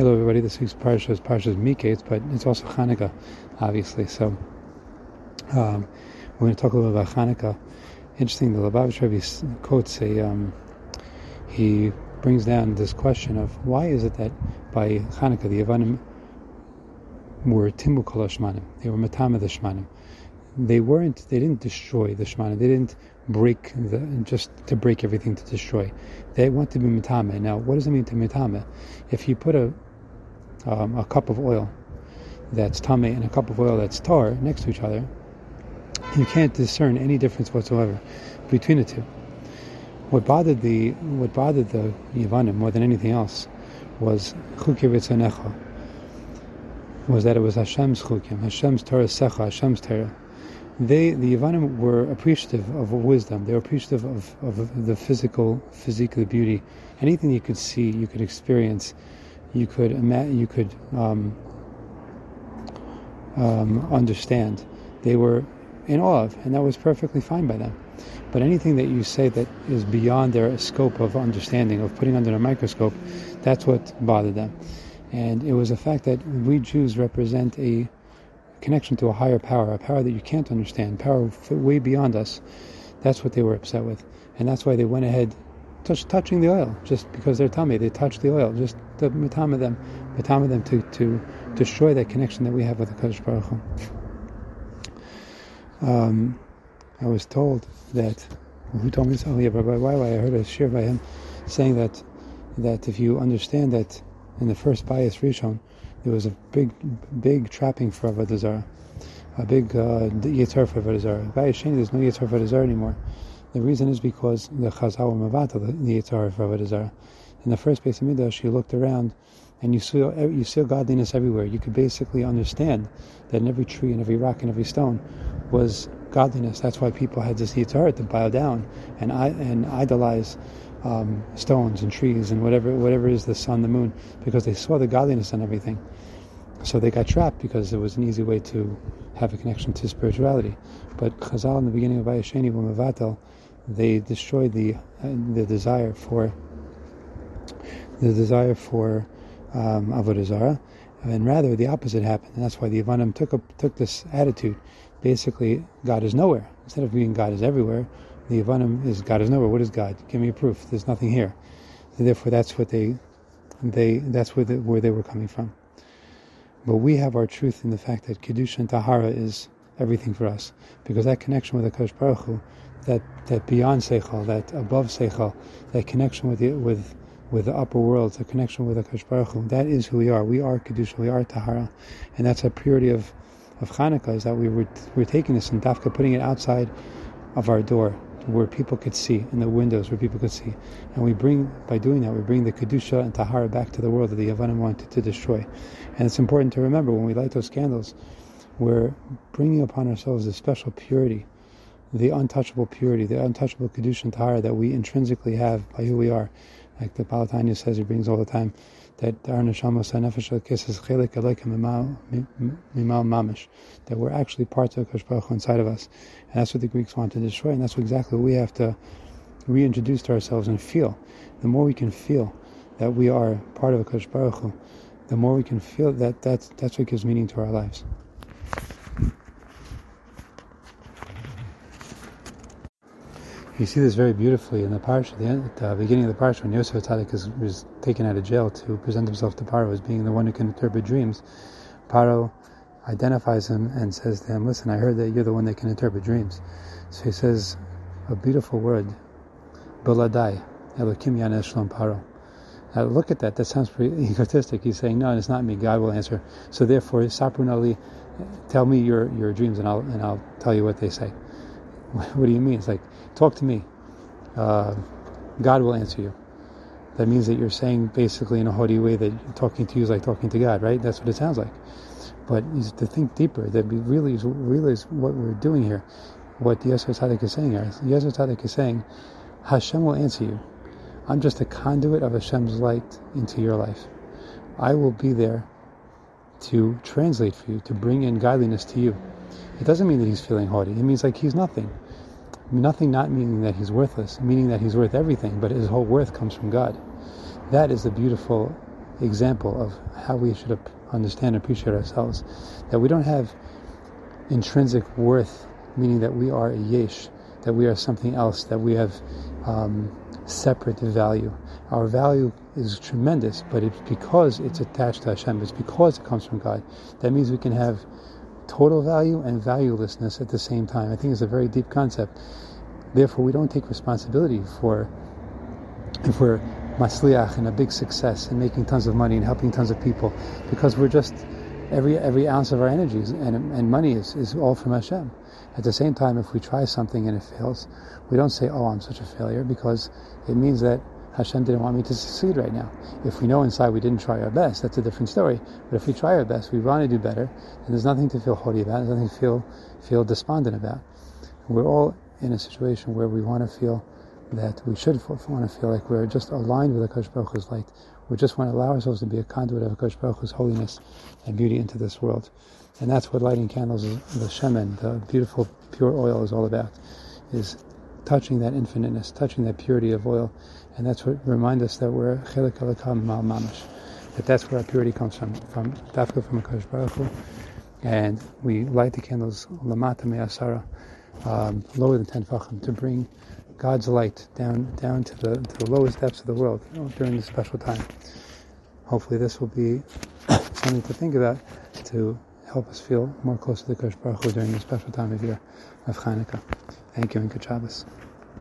Hello, everybody. This week's parsha is Parshas Miketz, but it's also Hanukkah, obviously. So um, we're going to talk a little bit about Hanukkah. Interesting, the Lubavitch Rebbe quotes a. Um, he brings down this question of why is it that by Hanukkah the Yavanim were Timu Kol they were Matama the Shmanim. They weren't. They didn't destroy the Shmanim. They didn't break the just to break everything to destroy. They want to be mitame. Now, what does it mean to mitame? If you put a um, a cup of oil that's tame and a cup of oil that's tar next to each other, you can't discern any difference whatsoever between the two. What bothered the what bothered the Yavanim more than anything else was chuki ritzanecha. Was that it was Hashem's chukim, Hashem's Torah secha, Hashem's Torah they the Yavanim were appreciative of wisdom. They were appreciative of, of the physical, physique, the beauty. Anything you could see, you could experience, you could you could um, um, understand. They were in awe of, and that was perfectly fine by them. But anything that you say that is beyond their scope of understanding, of putting under a microscope, that's what bothered them. And it was a fact that we Jews represent a connection to a higher power, a power that you can't understand, power way beyond us. That's what they were upset with, and that's why they went ahead, touch, touching the oil, just because they're tummy. They touched the oil, just to matama them, matama them to to destroy that connection that we have with the Kodesh Baruch Hu. Um, I was told that who told me this? Oh yeah, Rabbi Why? I heard a shir by him saying that that if you understand that in the first bias Rishon there was a big, big trapping for Avodah Zarah, a big uh, yitzhar for Avodah Zarah. By Sheni, there's no yitzhar for Avodah Zarah anymore. The reason is because the Chazal mavata the yitzhar for Avodah Zarah. In the first base of Midrash, you looked around and you saw you saw godliness everywhere. You could basically understand that in every tree and every rock and every stone was godliness. That's why people had this yitzhar to bow down and and idolize um, stones and trees and whatever whatever is the sun, the moon, because they saw the godliness in everything. So they got trapped because it was an easy way to have a connection to spirituality. But Chazal in the beginning of Ayasheni they destroyed the uh, the desire for the desire for um, avodah zarah, and rather the opposite happened. And that's why the Yavanim took took this attitude. Basically, God is nowhere. Instead of being God is everywhere, the Yavanim is God is nowhere. What is God? Give me a proof. There's nothing here. Therefore, that's what they, they that's where, the, where they were coming from. But we have our truth in the fact that Kedusha and Tahara is everything for us. Because that connection with the Kodesh Baruch Hu, that, that beyond Seichel, that above Seichel, that connection with the, with, with the upper world, the connection with the Kodesh Baruch Hu, that is who we are. We are Kedusha, we are Tahara. And that's a purity of, of Hanukkah, is that we were, we're taking this and Dafka putting it outside of our door where people could see, in the windows where people could see. And we bring, by doing that, we bring the Kedusha and Tahara back to the world that the Yavanim wanted to destroy. And it's important to remember when we light those candles, we're bringing upon ourselves a special purity, the untouchable purity, the untouchable Kedusha and Tahara that we intrinsically have by who we are. Like the Baal HaTanya says, he brings all the time, that our neshama mamish, that we're actually parts of Kosh Baruch inside of us, and that's what the Greeks want to destroy, and that's exactly what we have to reintroduce to ourselves and feel. The more we can feel that we are part of Kosh Baruch the more we can feel that that's that's what gives meaning to our lives. You see this very beautifully in the parsha, the, at the uh, beginning of the parsha, when Yosef Tzadik is, is, taken out of jail to present himself to Paro as being the one who can interpret dreams. Paro identifies him and says to him, "Listen, I heard that you're the one that can interpret dreams." So he says a beautiful word, "Beladai Elokim Yanesh Paro." Now look at that. That sounds pretty egotistic. He's saying, "No, it's not me. God will answer." So therefore, Saprun tell me your your dreams, and I'll and I'll tell you what they say. What do you mean? It's like, talk to me. Uh, God will answer you. That means that you're saying basically in a haughty way that talking to you is like talking to God, right? That's what it sounds like. But to think deeper, that we really realize what we're doing here, what the Yosef Tzaddik is saying here. Yosef Tzaddik is saying, Hashem will answer you. I'm just a conduit of Hashem's light into your life. I will be there to translate for you, to bring in godliness to you. It doesn't mean that he's feeling haughty. It means like he's nothing. Nothing not meaning that he's worthless, meaning that he's worth everything, but his whole worth comes from God. That is the beautiful example of how we should understand and appreciate ourselves. That we don't have intrinsic worth, meaning that we are a yesh, that we are something else, that we have um, separate value. Our value is tremendous, but it's because it's attached to Hashem, it's because it comes from God. That means we can have total value and valuelessness at the same time. I think it's a very deep concept. Therefore, we don't take responsibility for if we're masliach and a big success and making tons of money and helping tons of people, because we're just every every ounce of our energies and, and money is, is all from Hashem. At the same time, if we try something and it fails, we don't say, "Oh, I'm such a failure," because it means that Hashem didn't want me to succeed right now. If we know inside we didn't try our best, that's a different story. But if we try our best, we want to do better, then there's nothing to feel haughty about. There's nothing to feel feel despondent about. We're all in a situation where we want to feel that we should want to feel like we're just aligned with Akash Baruch Hu's light. We just want to allow ourselves to be a conduit of Akash Baruch Hu's holiness and beauty into this world. And that's what lighting candles, the shemen, the beautiful pure oil is all about, is touching that infiniteness, touching that purity of oil. And that's what reminds us that we're chelik alakam mal mamash. That that's where our purity comes from, from dafka from Akash Baruch Hu. And we light the candles lamata me'asara, um, lower than 10 fachim, to bring God's light down down to the to the lowest depths of the world during this special time. Hopefully, this will be something to think about to help us feel more close to the Kosh Baruch Hu during this special time of year of Hanukkah. Thank you and good Shabbos.